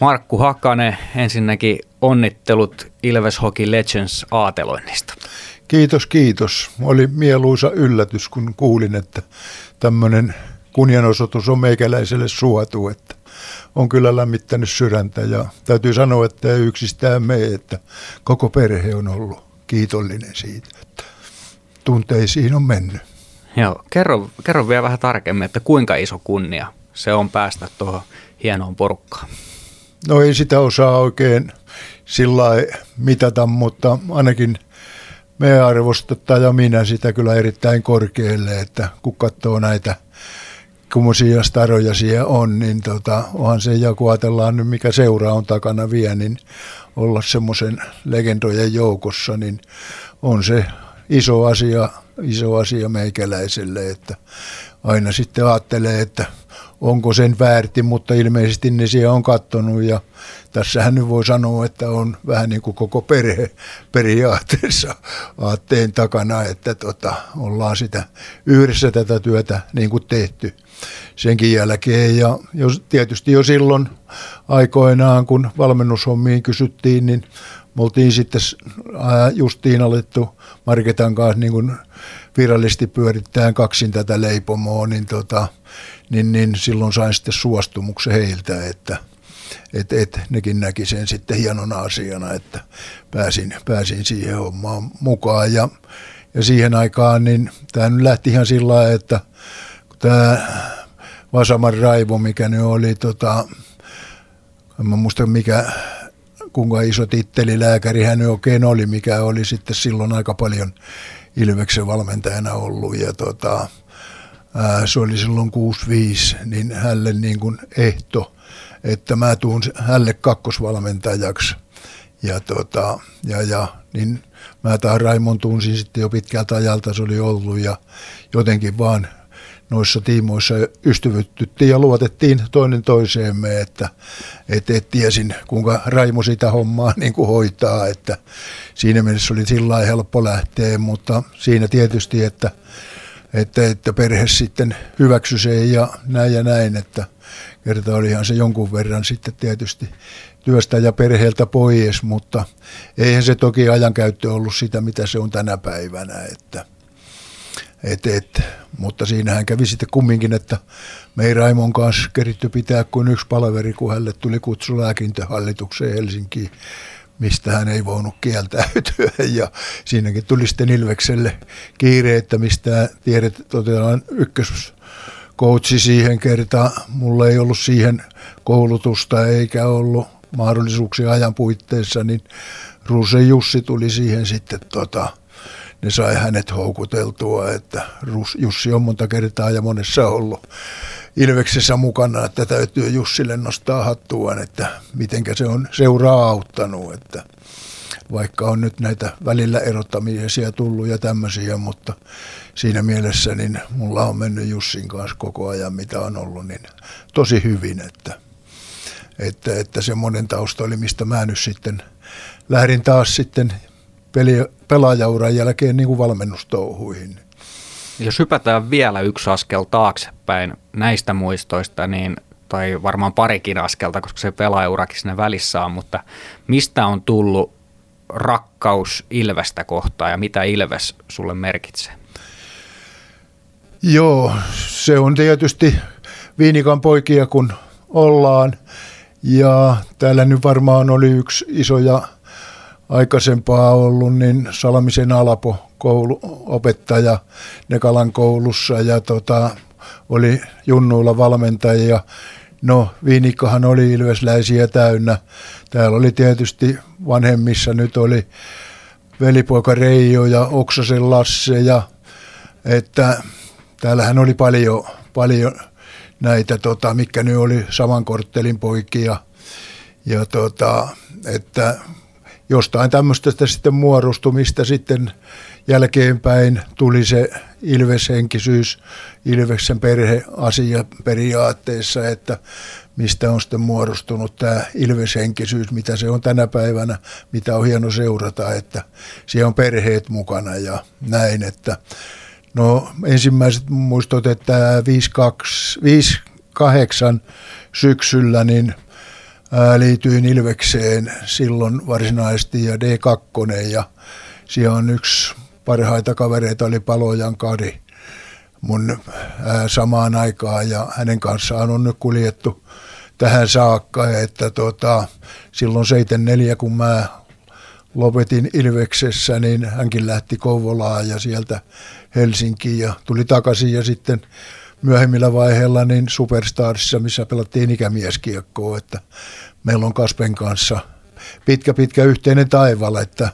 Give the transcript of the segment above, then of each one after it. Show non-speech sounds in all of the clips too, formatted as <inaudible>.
Markku Hakanen, ensinnäkin onnittelut Ilves Hockey Legends aateloinnista. Kiitos, kiitos. Oli mieluisa yllätys, kun kuulin, että tämmöinen kunnianosoitus on meikäläiselle suotu, että on kyllä lämmittänyt sydäntä ja täytyy sanoa, että ei yksistään me, että koko perhe on ollut kiitollinen siitä, että tunteisiin on mennyt. Joo, kerro, kerro vielä vähän tarkemmin, että kuinka iso kunnia se on päästä tuohon hienoon porukkaan. No ei sitä osaa oikein sillä mitata, mutta ainakin me arvostetaan ja minä sitä kyllä erittäin korkealle, että kun katsoo näitä kummoisia staroja siellä on, niin tota, onhan se, ja kun ajatellaan nyt mikä seura on takana vielä, niin olla semmoisen legendojen joukossa, niin on se iso asia, iso asia meikäläiselle, että aina sitten ajattelee, että onko sen väärti, mutta ilmeisesti ne siellä on kattonut ja tässähän nyt voi sanoa, että on vähän niin kuin koko perhe periaatteessa aatteen takana, että tota, ollaan sitä yhdessä tätä työtä niin kuin tehty senkin jälkeen. Ja jos, tietysti jo silloin aikoinaan, kun valmennushommiin kysyttiin, niin me oltiin sitten justiin alettu Marketan kanssa niin kuin virallisesti pyörittämään kaksin tätä leipomoa, niin, tota, niin, niin silloin sain sitten suostumuksen heiltä, että et, et, nekin näki sen sitten hienona asiana, että pääsin, pääsin siihen hommaan mukaan. Ja, ja siihen aikaan niin tämä nyt lähti ihan sillä lailla, että tämä Vasaman Raivo, mikä nyt oli, tota, en muista mikä, kuinka iso titteli lääkäri hän oikein oli, mikä oli sitten silloin aika paljon Ilveksen valmentajana ollut ja tota, se oli silloin 65, niin hälle niin kuin ehto, että mä tuun hälle kakkosvalmentajaksi. Ja, tota, ja, ja niin mä taas Raimon tunsin sitten jo pitkältä ajalta se oli ollut ja jotenkin vaan noissa tiimoissa ystävyttyttiin ja luotettiin toinen toiseemme, että et, et tiesin kuinka Raimo sitä hommaa niin kuin hoitaa, että siinä mielessä oli sillä helppo lähteä, mutta siinä tietysti, että, että, että perhe sitten hyväksy sen ja näin ja näin, että kerta olihan se jonkun verran sitten tietysti työstä ja perheeltä pois, mutta eihän se toki ajankäyttö ollut sitä, mitä se on tänä päivänä, että – et, et, mutta siinähän kävi sitten kumminkin, että me ei Raimon kanssa keritty pitää kuin yksi palaveri, kun hänelle tuli kutsu lääkintöhallitukseen Helsinkiin, mistä hän ei voinut kieltäytyä. <laughs> Ja siinäkin tuli sitten Ilvekselle kiire, että mistä tiedet toteutetaan ykkös coachi siihen kertaan. Mulla ei ollut siihen koulutusta eikä ollut mahdollisuuksia ajan puitteissa, niin Ruse Jussi tuli siihen sitten tota, ne sai hänet houkuteltua, että Jussi on monta kertaa ja monessa ollut Ilveksessä mukana, että täytyy Jussille nostaa hattuaan, että mitenkä se on seuraa auttanut, että vaikka on nyt näitä välillä erottamisia tullut ja tämmöisiä, mutta siinä mielessä niin mulla on mennyt Jussin kanssa koko ajan, mitä on ollut, niin tosi hyvin, että, että, että semmoinen tausta oli, mistä mä nyt sitten lähdin taas sitten peli, pelaajauran jälkeen niin kuin valmennustouhuihin. Jos hypätään vielä yksi askel taaksepäin näistä muistoista, niin tai varmaan parikin askelta, koska se pelaajaurakin sinne välissä on, mutta mistä on tullut rakkaus Ilvestä kohtaan ja mitä Ilves sulle merkitsee? Joo, se on tietysti Viinikan poikia kun ollaan ja täällä nyt varmaan oli yksi isoja aikaisempaa ollut, niin Salmisen Alapo koulu, opettaja Nekalan koulussa ja tota, oli junnuilla valmentajia. No, Viinikkahan oli ilvesläisiä täynnä. Täällä oli tietysti vanhemmissa, nyt oli velipoika Reijo ja Oksasen Lasse ja että täällähän oli paljon, paljon näitä, tota, mikä nyt oli saman korttelin poikia. Ja tota, että jostain tämmöistä sitten muodostumista sitten jälkeenpäin tuli se ilveshenkisyys, Ilveksen perheasia periaatteessa, että mistä on sitten muodostunut tämä ilveshenkisyys, mitä se on tänä päivänä, mitä on hieno seurata, että siellä on perheet mukana ja näin, että no ensimmäiset muistot, että 58 syksyllä, niin liityin Ilvekseen silloin varsinaisesti ja D2 ja siellä on yksi parhaita kavereita oli Palojan Kari mun ää, samaan aikaan ja hänen kanssaan on nyt kuljettu tähän saakka, että tota, silloin 74 kun mä lopetin Ilveksessä, niin hänkin lähti Kouvolaan ja sieltä Helsinkiin ja tuli takaisin ja sitten myöhemmillä vaiheilla niin Superstarsissa, missä pelattiin ikämieskiekkoa, että meillä on Kaspen kanssa pitkä pitkä yhteinen taival, että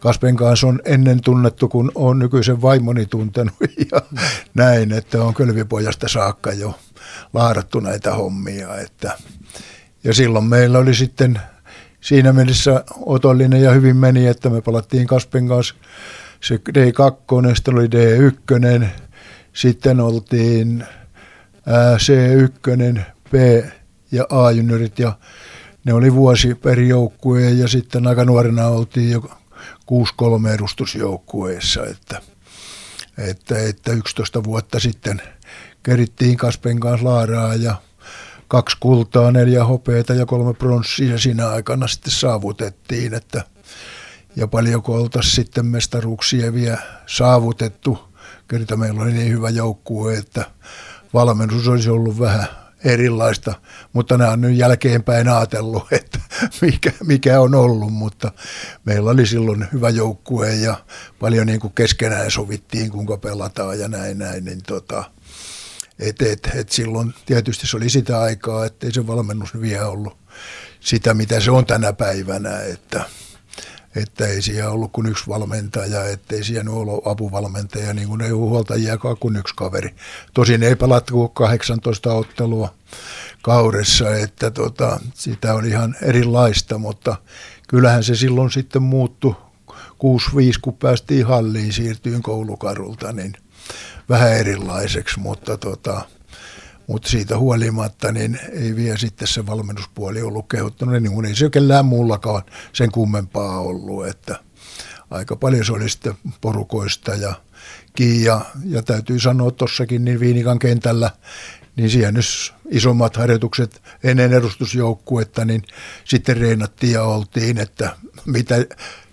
Kaspen kanssa on ennen tunnettu, kun on nykyisen vaimoni tuntenut <laughs> ja näin, että on kölvipojasta saakka jo laadattu näitä hommia. Että. Ja silloin meillä oli sitten siinä mielessä otollinen ja hyvin meni, että me palattiin Kaspen kanssa se D2, sitten oli D1, sitten oltiin C1, B ja A-juniorit ja ne oli vuosi per joukkue ja sitten aika nuorena oltiin jo 6-3 edustusjoukkueessa, että, että, että 11 vuotta sitten kerittiin Kaspen kanssa Laaraa ja kaksi kultaa, neljä hopeita ja kolme pronssia siinä aikana sitten saavutettiin, että ja paljonko oltaisiin sitten mestaruuksia vielä saavutettu. Kerta meillä oli niin hyvä joukkue, että valmennus olisi ollut vähän erilaista, mutta nämä on nyt jälkeenpäin ajatellut, <laughs> että mikä, mikä on ollut, mutta meillä oli silloin hyvä joukkue ja paljon niin kuin keskenään sovittiin, kuinka pelataan ja näin, näin. Niin tota, et, et, et silloin tietysti se oli sitä aikaa, ettei se valmennus vielä ollut sitä, mitä se on tänä päivänä, että – että ei siellä ollut kuin yksi valmentaja, ettei siellä ollut apuvalmentaja, niin kuin ei ole huoltajiakaan kuin yksi kaveri. Tosin ei pelattu kuin 18 ottelua kaudessa, että tota, sitä oli ihan erilaista, mutta kyllähän se silloin sitten muuttui 6-5, kun päästiin halliin, siirtyin koulukarulta, niin vähän erilaiseksi, mutta tota, mutta siitä huolimatta niin ei vielä sitten se valmennuspuoli ollut kehottanut, niin kuin ei se kellään muullakaan sen kummempaa ollut, että aika paljon se oli sitten porukoista ja kiia, ja täytyy sanoa tuossakin niin Viinikan kentällä, niin siellä nyt isommat harjoitukset ennen edustusjoukkuetta, niin sitten reenattiin ja oltiin, että mitä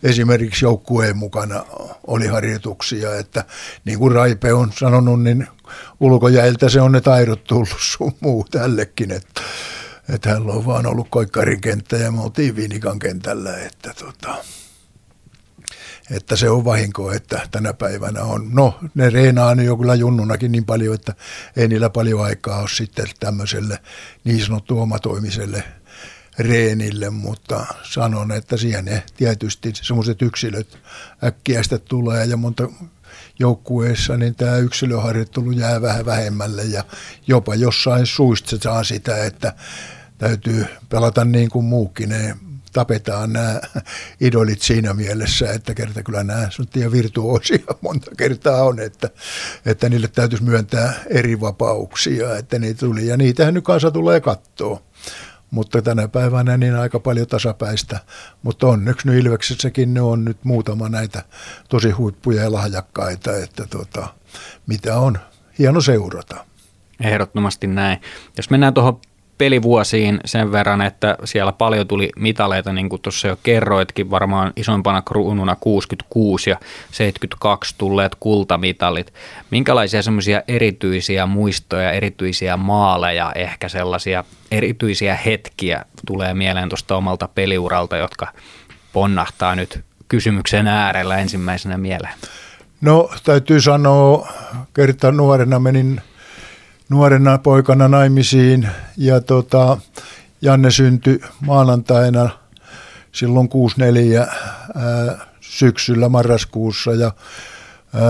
esimerkiksi joukkueen mukana oli harjoituksia, että niin kuin Raipe on sanonut, niin ulkojäiltä se on ne taidot tullut sun muu tällekin, että, että hän on vaan ollut Koikkarin kenttä ja me oltiin Viinikan kentällä, että tota, että se on vahinko, että tänä päivänä on, no ne reenaa jo kyllä junnunakin niin paljon, että ei niillä paljon aikaa ole sitten tämmöiselle niin sanottu omatoimiselle reenille, mutta sanon, että siihen ne tietysti semmoiset yksilöt äkkiä sitten tulee ja monta joukkueessa, niin tämä yksilöharjoittelu jää vähän vähemmälle ja jopa jossain saa sitä, että täytyy pelata niin kuin muukin. Ne tapetaan nämä idolit siinä mielessä, että kerta kyllä nämä sanottiin virtuosia monta kertaa on, että, että niille täytyisi myöntää eri vapauksia, että niitä tuli ja niitähän nyt kanssa tulee katsoa mutta tänä päivänä niin aika paljon tasapäistä. Mutta onneksi nyt Ilveksessäkin ne on nyt muutama näitä tosi huippuja ja lahjakkaita, että tota, mitä on hieno seurata. Ehdottomasti näin. Jos mennään tuohon pelivuosiin sen verran, että siellä paljon tuli mitaleita, niin kuin tuossa jo kerroitkin, varmaan isoimpana kruununa 66 ja 72 tulleet kultamitalit. Minkälaisia semmoisia erityisiä muistoja, erityisiä maaleja, ehkä sellaisia erityisiä hetkiä tulee mieleen tuosta omalta peliuralta, jotka ponnahtaa nyt kysymyksen äärellä ensimmäisenä mieleen? No täytyy sanoa, kerta nuorena menin nuorena poikana naimisiin. Ja tota, Janne syntyi maanantaina silloin 64 ää, syksyllä marraskuussa. Ja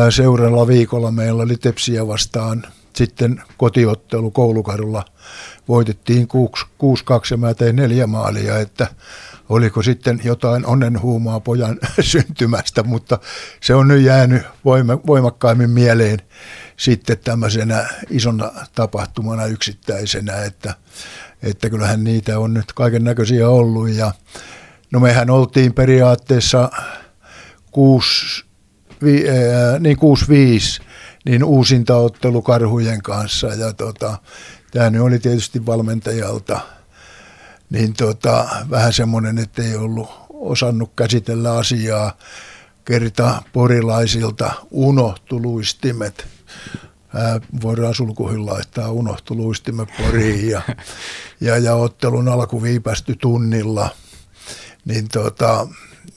seuraavalla viikolla meillä oli Tepsiä vastaan. Sitten kotiottelu koulukadulla. Voitettiin 6-2 ja mä tein neljä maalia, että oliko sitten jotain onnenhuumaa pojan <laughs> syntymästä, mutta se on nyt jäänyt voimakkaimmin mieleen sitten tämmöisenä isona tapahtumana yksittäisenä, että, että kyllähän niitä on nyt kaiken näköisiä ollut ja no mehän oltiin periaatteessa 6, vi, ää, niin 6-5 niin karhujen kanssa ja tota, tämä nyt oli tietysti valmentajalta niin tota, vähän semmoinen, että ei ollut osannut käsitellä asiaa. Kerta porilaisilta unohtu luistimet. Ää, voidaan sulkuihin laittaa unohtu luistimet poriin ja, ja, ja ottelun alku viipästy tunnilla. Niin tota,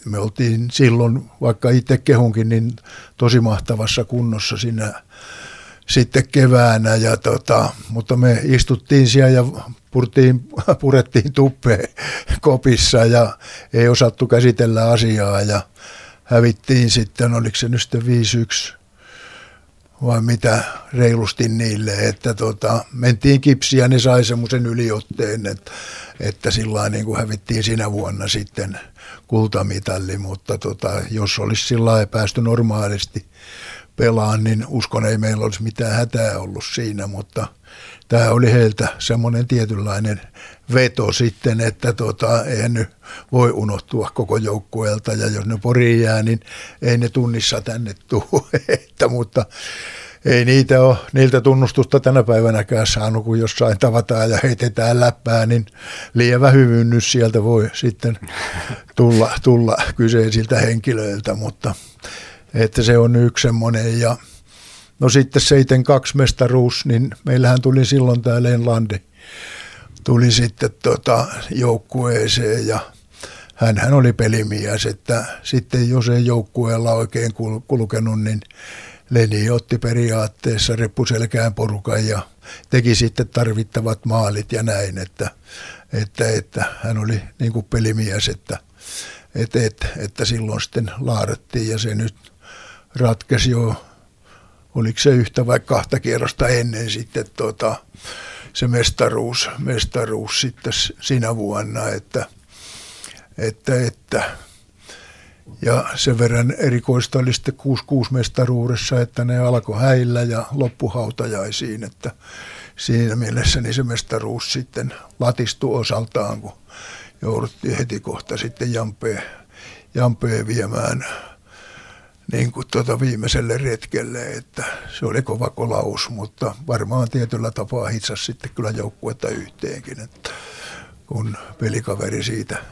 me oltiin silloin, vaikka itse kehunkin, niin tosi mahtavassa kunnossa siinä sitten keväänä, ja tota, mutta me istuttiin siellä ja purtiin, <laughs> purettiin tuppeen kopissa ja ei osattu käsitellä asiaa ja hävittiin sitten, oliko se nyt sitten 5 vai mitä reilusti niille, että tota, mentiin kipsiä, ne sai semmoisen yliotteen, että, että sillä niin kuin hävittiin siinä vuonna sitten kultamitalli, mutta tota, jos olisi sillä päästy normaalisti pelaan, niin uskon ei meillä olisi mitään hätää ollut siinä, mutta tämä oli heiltä semmoinen tietynlainen veto sitten, että tota, eihän nyt voi unohtua koko joukkueelta. Ja jos ne poriin jää, niin ei ne tunnissa tänne tule, <laughs> että, mutta ei niitä ole, niiltä tunnustusta tänä päivänäkään saanut, kun jossain tavataan ja heitetään läppää, niin lievä hyvynnys sieltä voi sitten tulla, tulla kyseisiltä henkilöiltä, mutta että se on yksi semmoinen ja no sitten seiten kaksi mestaruus, niin meillähän tuli silloin tämä Lenlandi tuli sitten tota joukkueeseen ja hän oli pelimies, että sitten jos ei joukkueella oikein kulkenut, niin Leni otti periaatteessa reppuselkään porukan ja teki sitten tarvittavat maalit ja näin, että, että, että hän oli niin kuin pelimies, että, että, että, että silloin sitten laadattiin ja se nyt ratkesi jo, oliko se yhtä vai kahta kierrosta ennen sitten tota, se mestaruus, mestaruus sitten siinä vuonna, että, että, että. Ja sen verran erikoista oli sitten 66 mestaruudessa, että ne alkoi häillä ja loppuhautajaisiin, että siinä mielessä niin se mestaruus sitten latistui osaltaan, kun jouduttiin heti kohta sitten Jampeen, Jampeen viemään niin kuin tuota viimeiselle retkelle, että se oli kova kolaus, mutta varmaan tietyllä tapaa hitsasi sitten kyllä joukkuetta yhteenkin, että kun pelikaveri siitä,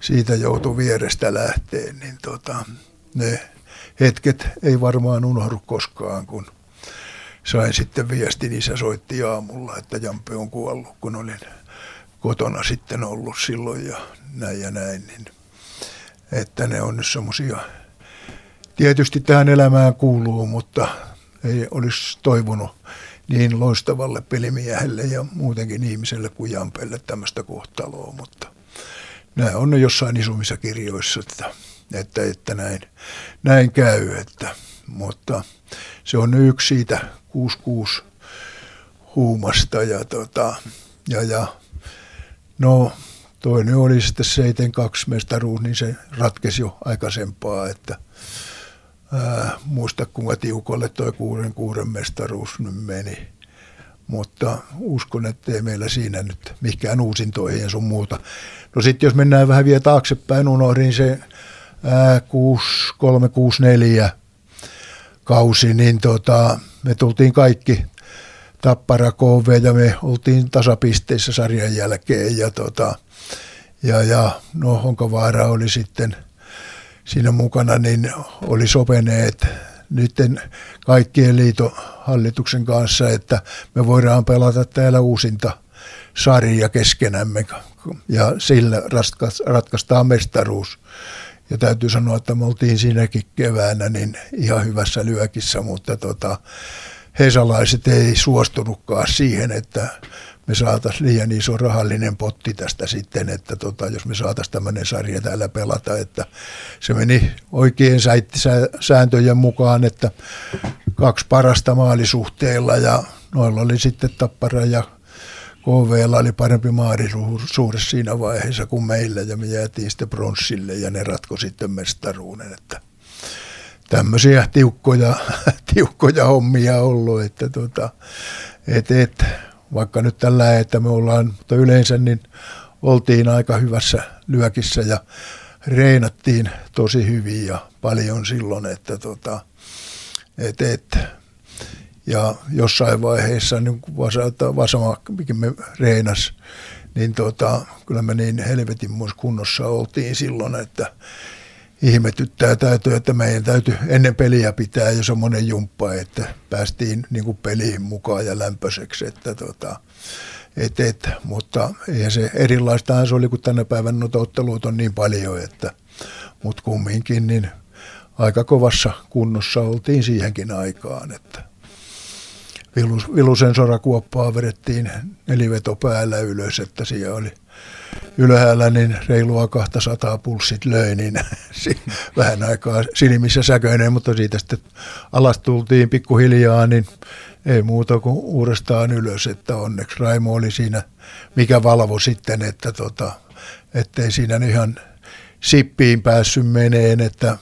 siitä joutui vierestä lähteen, niin tota, ne hetket ei varmaan unohdu koskaan, kun sain sitten viestin, isä soitti aamulla, että Jampe on kuollut, kun olin kotona sitten ollut silloin ja näin ja näin, niin että ne on nyt semmoisia tietysti tähän elämään kuuluu, mutta ei olisi toivonut niin loistavalle pelimiehelle ja muutenkin ihmiselle kuin Jampelle tämmöistä kohtaloa, mutta nämä on jossain isommissa kirjoissa, että, että, että näin, näin käy, että, mutta se on yksi siitä 66 huumasta ja, tota, ja, ja no toinen oli sitten 72 mestaruus, niin se ratkesi jo aikaisempaa, että – ää, muista kuinka tiukolle tuo kuuden kuuden mestaruus nyt meni. Mutta uskon, että ei meillä siinä nyt mikään uusintoihin sun muuta. No sitten jos mennään vähän vielä taaksepäin, unohdin se ää, 6364 kausi, niin tota, me tultiin kaikki Tappara KV ja me oltiin tasapisteissä sarjan jälkeen ja, tota, ja, ja no Honkavaara oli sitten – siinä mukana, niin oli sopeneet nyt kaikkien liitohallituksen kanssa, että me voidaan pelata täällä uusinta sarja keskenämme ja sillä ratkaistaan mestaruus. Ja täytyy sanoa, että me oltiin siinäkin keväänä niin ihan hyvässä lyökissä, mutta tota, hesalaiset ei suostunutkaan siihen, että me saataisiin liian iso rahallinen potti tästä sitten, että tota, jos me saataisiin tämmöinen sarja täällä pelata, että se meni oikein sääntöjen mukaan, että kaksi parasta maalisuhteilla ja noilla oli sitten Tappara ja KVlla oli parempi maarisuus siinä vaiheessa kuin meillä ja me jäätiin sitten pronssille ja ne ratko sitten mestaruuden, että tämmöisiä tiukkoja, <laughs> tiukkoja hommia ollut, että tota, et, et, vaikka nyt tällä että me ollaan, mutta yleensä niin oltiin aika hyvässä lyökissä ja reinattiin tosi hyvin ja paljon silloin, että tota, et, et, ja jossain vaiheessa niin Vasama, mikä me reinas, niin tota, kyllä me niin helvetin kunnossa oltiin silloin, että ihmetyttää täytyy, että meidän täytyy ennen peliä pitää jo semmoinen jumppa, että päästiin niin kuin peliin mukaan ja lämpöiseksi, että tota, et, et, mutta eihän se erilaistahan se oli, kun tänä päivänä noita on niin paljon, että, mutta kumminkin niin aika kovassa kunnossa oltiin siihenkin aikaan, että Vilus, Vilusen sorakuoppaa vedettiin neliveto päällä ylös, että siellä oli ylhäällä niin reilua 200 pulssit löi, niin <laughs> vähän aikaa silmissä säköinen, mutta siitä sitten alas tultiin pikkuhiljaa, niin ei muuta kuin uudestaan ylös, että onneksi Raimo oli siinä, mikä valvo sitten, että tota, ettei siinä ihan sippiin päässyt meneen, että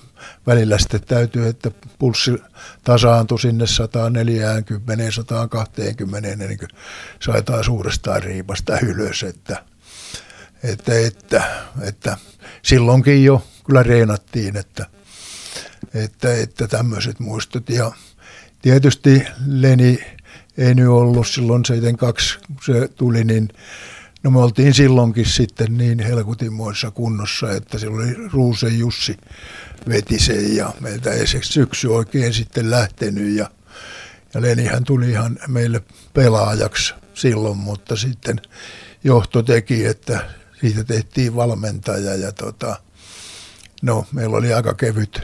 välillä sitten täytyy, että pulssi tasaantui sinne 140, 120, niin kuin sai taas uudestaan riipasta ylös, että, että, että, että silloinkin jo kyllä reenattiin, että, että, että tämmöiset muistot. Ja tietysti Leni ei nyt ollut silloin 72, kun se tuli, niin no me oltiin silloinkin sitten niin helkutinmoissa kunnossa, että silloin oli Ruusen Jussi veti sen ja meiltä ei se syksy oikein sitten lähtenyt. Ja, ja Lenihän tuli ihan meille pelaajaksi silloin, mutta sitten johto teki, että siitä tehtiin valmentaja ja tota, no meillä oli aika kevyt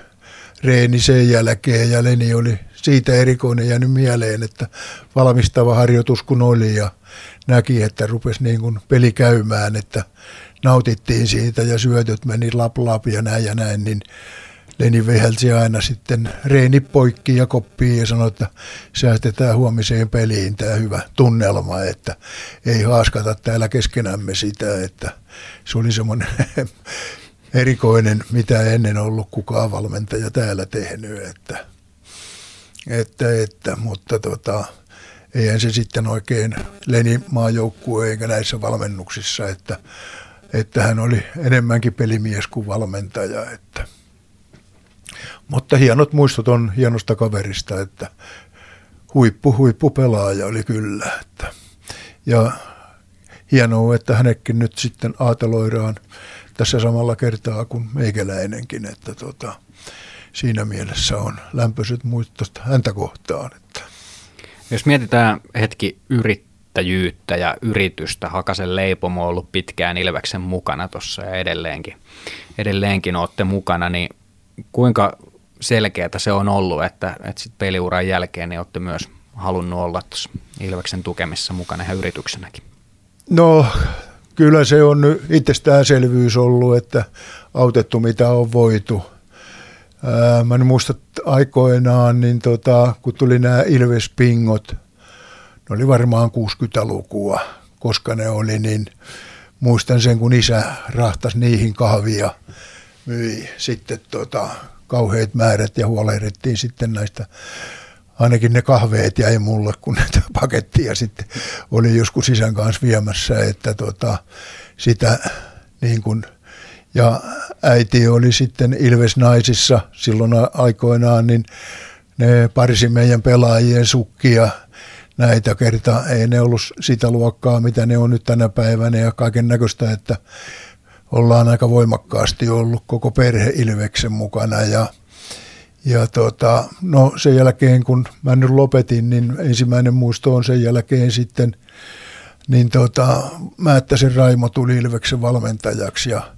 reeni sen jälkeen ja Leni oli siitä erikoinen jäänyt mieleen, että valmistava harjoitus kun oli ja näki, että rupesi niin kuin peli käymään, että nautittiin siitä ja syötöt meni lap lap ja näin ja näin, niin Leni vehelsi aina sitten reeni poikki ja koppiin ja sanoi, että säästetään huomiseen peliin tämä hyvä tunnelma, että ei haaskata täällä keskenämme sitä, että se oli semmoinen <laughs> erikoinen, mitä ennen ollut kukaan valmentaja täällä tehnyt, että, että, että mutta tota, eihän se sitten oikein Leni maajoukkue eikä näissä valmennuksissa, että, että hän oli enemmänkin pelimies kuin valmentaja, että mutta hienot muistot on hienosta kaverista, että huippu, huippu pelaaja oli kyllä. Että. Ja hienoa, että hänekin nyt sitten aateloidaan tässä samalla kertaa kuin meikäläinenkin, että tota, siinä mielessä on lämpöiset muistot häntä kohtaan. Että. Jos mietitään hetki yrittäjyyttä ja yritystä, Hakasen leipomo on ollut pitkään Ilveksen mukana tuossa ja edelleenkin, edelleenkin olette mukana, niin kuinka selkeää se on ollut, että, että sit peliuran jälkeen niin olette myös halunnut olla tuossa Ilveksen tukemissa mukana ihan yrityksenäkin? No kyllä se on itsestäänselvyys ollut, että autettu mitä on voitu. Mä en muista aikoinaan, niin tota, kun tuli nämä Ilves-pingot, ne oli varmaan 60-lukua, koska ne oli, niin muistan sen, kun isä rahtasi niihin kahvia, myi sitten tota, kauheat määrät ja huolehdittiin sitten näistä ainakin ne kahveet jäi mulle, kun <laughs> näitä pakettia sitten oli joskus isän kanssa viemässä, että tota, sitä niin kuin, ja äiti oli sitten Ilves naisissa silloin aikoinaan, niin ne parisi meidän pelaajien sukkia näitä kertaa. Ei ne ollut sitä luokkaa, mitä ne on nyt tänä päivänä ja kaiken näköistä, että ollaan aika voimakkaasti ollut koko perhe Ilveksen mukana ja ja tota, no sen jälkeen, kun mä nyt lopetin, niin ensimmäinen muisto on sen jälkeen sitten, niin tota, Määttäisen Raimo tuli Ilveksen valmentajaksi ja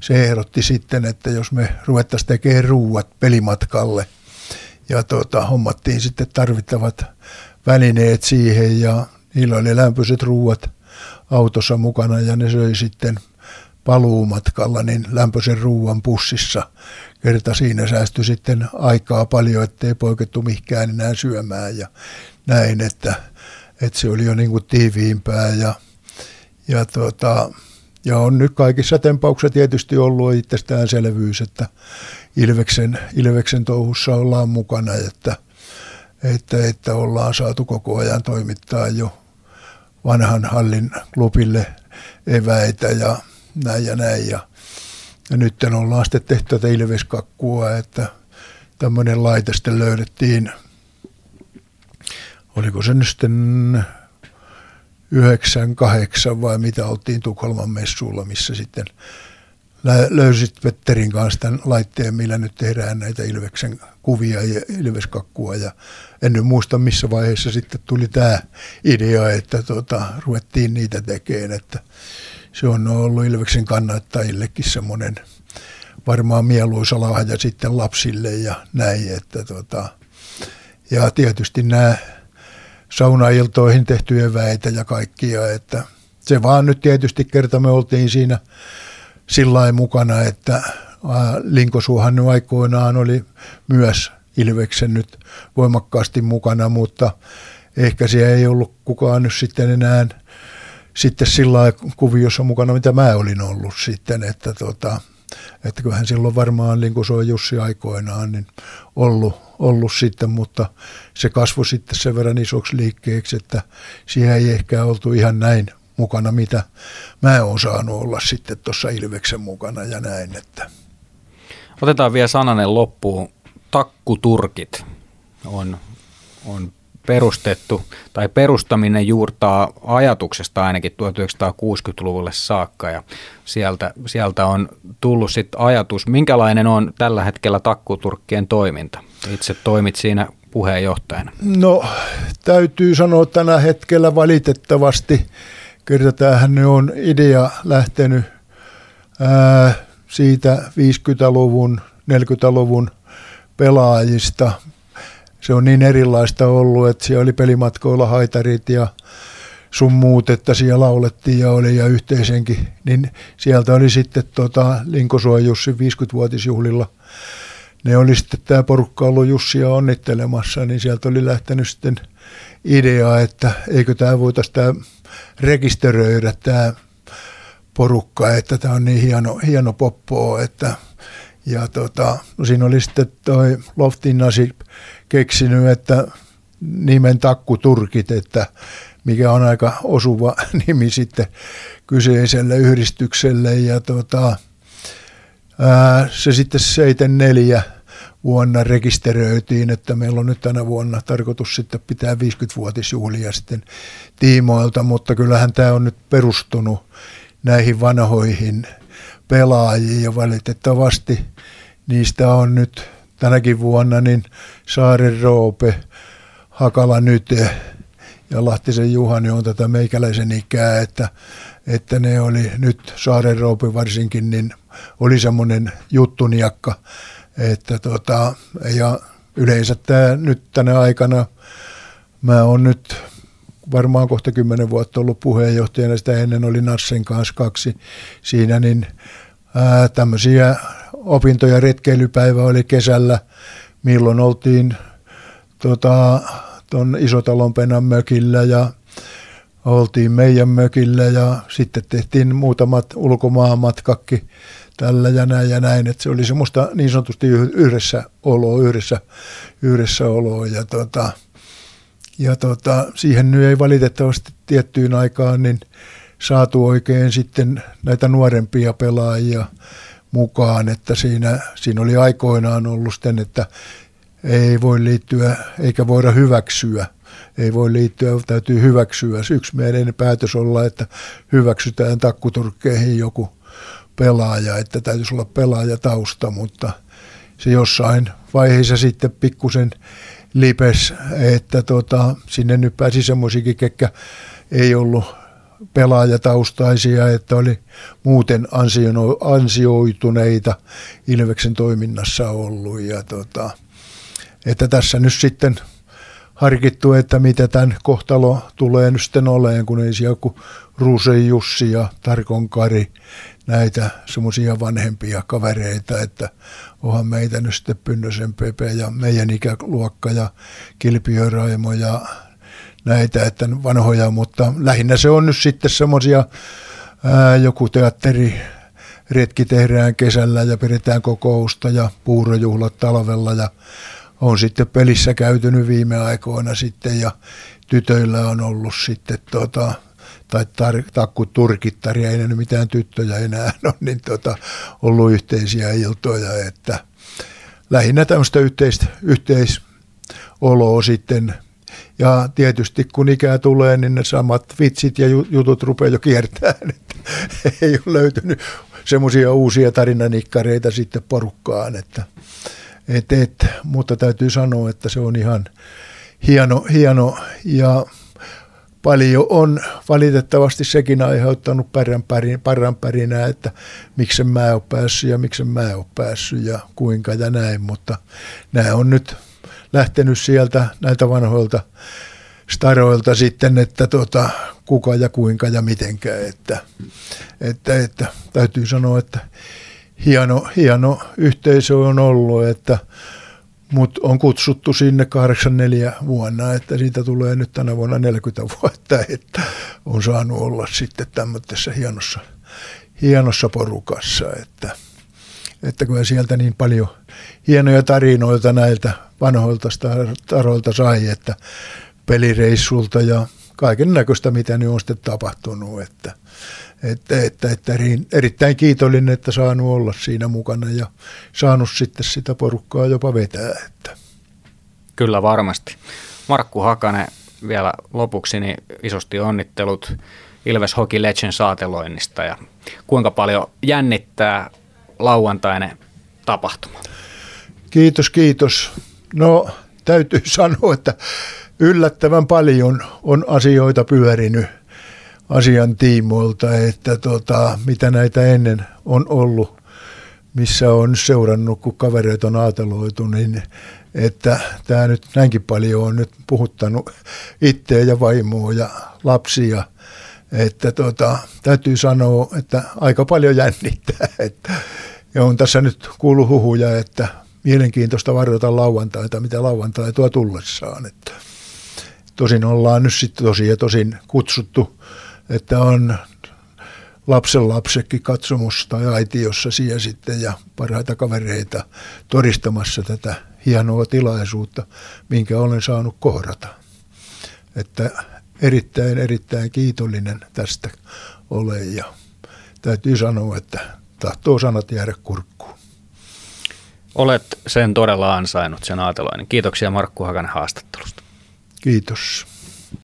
se ehdotti sitten, että jos me ruvettaisiin tekemään ruuat pelimatkalle ja tota, hommattiin sitten tarvittavat välineet siihen ja niillä oli lämpöiset ruuat autossa mukana ja ne söi sitten paluumatkalla niin lämpöisen ruuan pussissa. Kerta siinä säästyi sitten aikaa paljon, ettei poikettu mihinkään enää syömään ja näin, että, että se oli jo niin kuin tiiviimpää ja, ja, tuota, ja on nyt kaikissa tempauksissa tietysti ollut itsestäänselvyys, että Ilveksen, Ilveksen touhussa ollaan mukana, että, että, että ollaan saatu koko ajan toimittaa jo vanhan hallin klubille eväitä ja näin ja näin. Ja, ja nyt ollaan sitten tehty tätä ilveskakkua, että tämmöinen laite sitten löydettiin, oliko se nyt sitten 98 vai mitä oltiin Tukholman messuilla, missä sitten löysit Petterin kanssa tämän laitteen, millä nyt tehdään näitä Ilveksen kuvia ja Ilveskakkua. Ja en nyt muista, missä vaiheessa sitten tuli tämä idea, että tota, ruvettiin niitä tekemään. Että se on ollut Ilveksen kannattajillekin semmoinen varmaan mieluisa lahja sitten lapsille ja näin. Että tota, ja tietysti nämä saunailtoihin tehtyjä väitä ja kaikkia, että se vaan nyt tietysti kerta me oltiin siinä sillä mukana, että Linkosuuhan aikoinaan oli myös Ilveksen nyt voimakkaasti mukana, mutta ehkä siellä ei ollut kukaan nyt sitten enää sitten sillä kuviossa mukana, mitä mä olin ollut sitten, että, tota, että kyllähän silloin varmaan Linkosuo Jussi aikoinaan niin ollut, ollut sitten, mutta se kasvoi sitten sen verran isoksi liikkeeksi, että siihen ei ehkä oltu ihan näin mukana, mitä mä oon saanut olla sitten tuossa Ilveksen mukana ja näin. Että. Otetaan vielä sananen loppuun. Takkuturkit on, on perustettu, tai perustaminen juurtaa ajatuksesta ainakin 1960-luvulle saakka, ja sieltä, sieltä on tullut sitten ajatus, minkälainen on tällä hetkellä takkuturkkien toiminta? Itse toimit siinä puheenjohtajana. No, täytyy sanoa tänä hetkellä valitettavasti, kerta tämähän on idea lähtenyt ää, siitä 50-luvun, 40-luvun pelaajista. Se on niin erilaista ollut, että siellä oli pelimatkoilla haitarit ja sun muut, että siellä laulettiin ja oli ja yhteisenkin, niin sieltä oli sitten tota, Linkosuon Jussi 50-vuotisjuhlilla ne oli sitten tämä porukka ollut Jussia onnittelemassa, niin sieltä oli lähtenyt sitten idea, että eikö tämä voitaisiin tämä rekisteröidä tämä porukka, että tämä on niin hieno, hieno poppo, että ja tota, no siinä oli sitten toi Loftinasi keksinyt, että nimen takkuturkit, että mikä on aika osuva <laughs> nimi sitten kyseiselle yhdistykselle. Ja tota, ää, se sitten 74 vuonna rekisteröitiin, että meillä on nyt tänä vuonna tarkoitus sitten pitää 50-vuotisjuhlia sitten tiimoilta, mutta kyllähän tämä on nyt perustunut näihin vanhoihin pelaajiin ja valitettavasti niistä on nyt tänäkin vuonna niin Saaren Roope, Hakala Nyte ja Lahtisen Juhani on tätä meikäläisen ikää, että, että ne oli nyt Saaren Roope varsinkin, niin oli semmoinen juttuniakka, että tota, ja yleensä tämä nyt tänä aikana, mä oon nyt varmaan kohta kymmenen vuotta ollut puheenjohtajana, sitä ennen oli Nassen kanssa kaksi siinä, niin tämmöisiä opintoja retkeilypäivä oli kesällä, milloin oltiin tota, tuon Isotalon penan mökillä ja oltiin meidän mökillä ja sitten tehtiin muutamat ulkomaanmatkakki tällä ja näin ja näin, että se oli semmoista niin sanotusti yhdessä oloa, yhdessä, yhdessä oloa ja, tota, ja tota, siihen nyt ei valitettavasti tiettyyn aikaan niin saatu oikein sitten näitä nuorempia pelaajia mukaan, että siinä, siinä oli aikoinaan ollut sitten, että ei voi liittyä eikä voida hyväksyä ei voi liittyä, täytyy hyväksyä. Yksi meidän päätös olla, että hyväksytään takkuturkkeihin joku pelaaja, että täytyisi olla pelaajatausta, mutta se jossain vaiheessa sitten pikkusen lipes, että tota, sinne nyt pääsi semmoisikin, ketkä ei ollut pelaajataustaisia, että oli muuten ansioituneita Ilveksen toiminnassa ollut. Ja tota, että tässä nyt sitten harkittu, että mitä tämän kohtalo tulee nyt sitten oleen, kun ei siellä kuin Ruusen Jussi ja Tarkon Kari, näitä semmoisia vanhempia kavereita, että onhan meitä nyt sitten Pynnösen Pepe ja meidän ikäluokka ja Kilpiö Raimo ja näitä, että vanhoja, mutta lähinnä se on nyt sitten semmoisia joku teatteri, retki tehdään kesällä ja pidetään kokousta ja puurojuhlat talvella ja on sitten pelissä käytynyt viime aikoina sitten ja tytöillä on ollut sitten tota, tai tar- takku turkittari, ei ne mitään tyttöjä enää <laughs> ole, niin tota, ollut yhteisiä iltoja, että lähinnä tämmöistä yhteistä, yhteisoloa sitten Ja tietysti kun ikää tulee, niin ne samat vitsit ja jutut rupeaa jo kiertämään. <laughs> Ei ole löytynyt semmoisia uusia tarinanikkareita sitten porukkaan. Että, et, et, mutta täytyy sanoa, että se on ihan hieno, hieno ja paljon on valitettavasti sekin aiheuttanut parranpärinää, että miksi mä oon päässyt ja miksi mä oon päässyt ja kuinka ja näin, mutta nämä on nyt lähtenyt sieltä näiltä vanhoilta staroilta sitten, että tota, kuka ja kuinka ja mitenkään, että, että, että täytyy sanoa, että hieno, hieno yhteisö on ollut, että mutta on kutsuttu sinne 84 vuonna, että siitä tulee nyt tänä vuonna 40 vuotta, että on saanut olla sitten tämmöisessä hienossa, hienossa porukassa, että, että kyllä sieltä niin paljon hienoja tarinoita näiltä vanhoilta taroilta sai, että pelireissulta ja kaiken näköistä, mitä nyt on sitten tapahtunut, että, että, että, että erittäin kiitollinen, että saanut olla siinä mukana ja saanut sitten sitä porukkaa jopa vetää. Että. Kyllä varmasti. Markku Hakanen vielä lopuksi niin isosti onnittelut Ilves Hockey Legend saateloinnista ja kuinka paljon jännittää lauantainen tapahtuma? Kiitos, kiitos. No täytyy <laughs> sanoa, että yllättävän paljon on asioita pyörinyt asian tiimoilta, että tota, mitä näitä ennen on ollut, missä on seurannut, kun kavereita on ajateloitu, niin että tämä nyt näinkin paljon on nyt puhuttanut itseä ja vaimoa ja lapsia, että tota, täytyy sanoa, että aika paljon jännittää, <laughs> että ja on tässä nyt kuullut huhuja, että mielenkiintoista varjota lauantaita, mitä lauantai tuo tullessaan. Että tosin ollaan nyt sitten tosi ja tosin kutsuttu että on lapsen lapsekin katsomus tai aitiossa siellä sitten ja parhaita kavereita todistamassa tätä hienoa tilaisuutta, minkä olen saanut kohdata. Että erittäin, erittäin kiitollinen tästä olen ja täytyy sanoa, että tahtoo sanat jäädä kurkkuun. Olet sen todella ansainnut, sen aateloinen. Kiitoksia Markku Hakanen haastattelusta. Kiitos.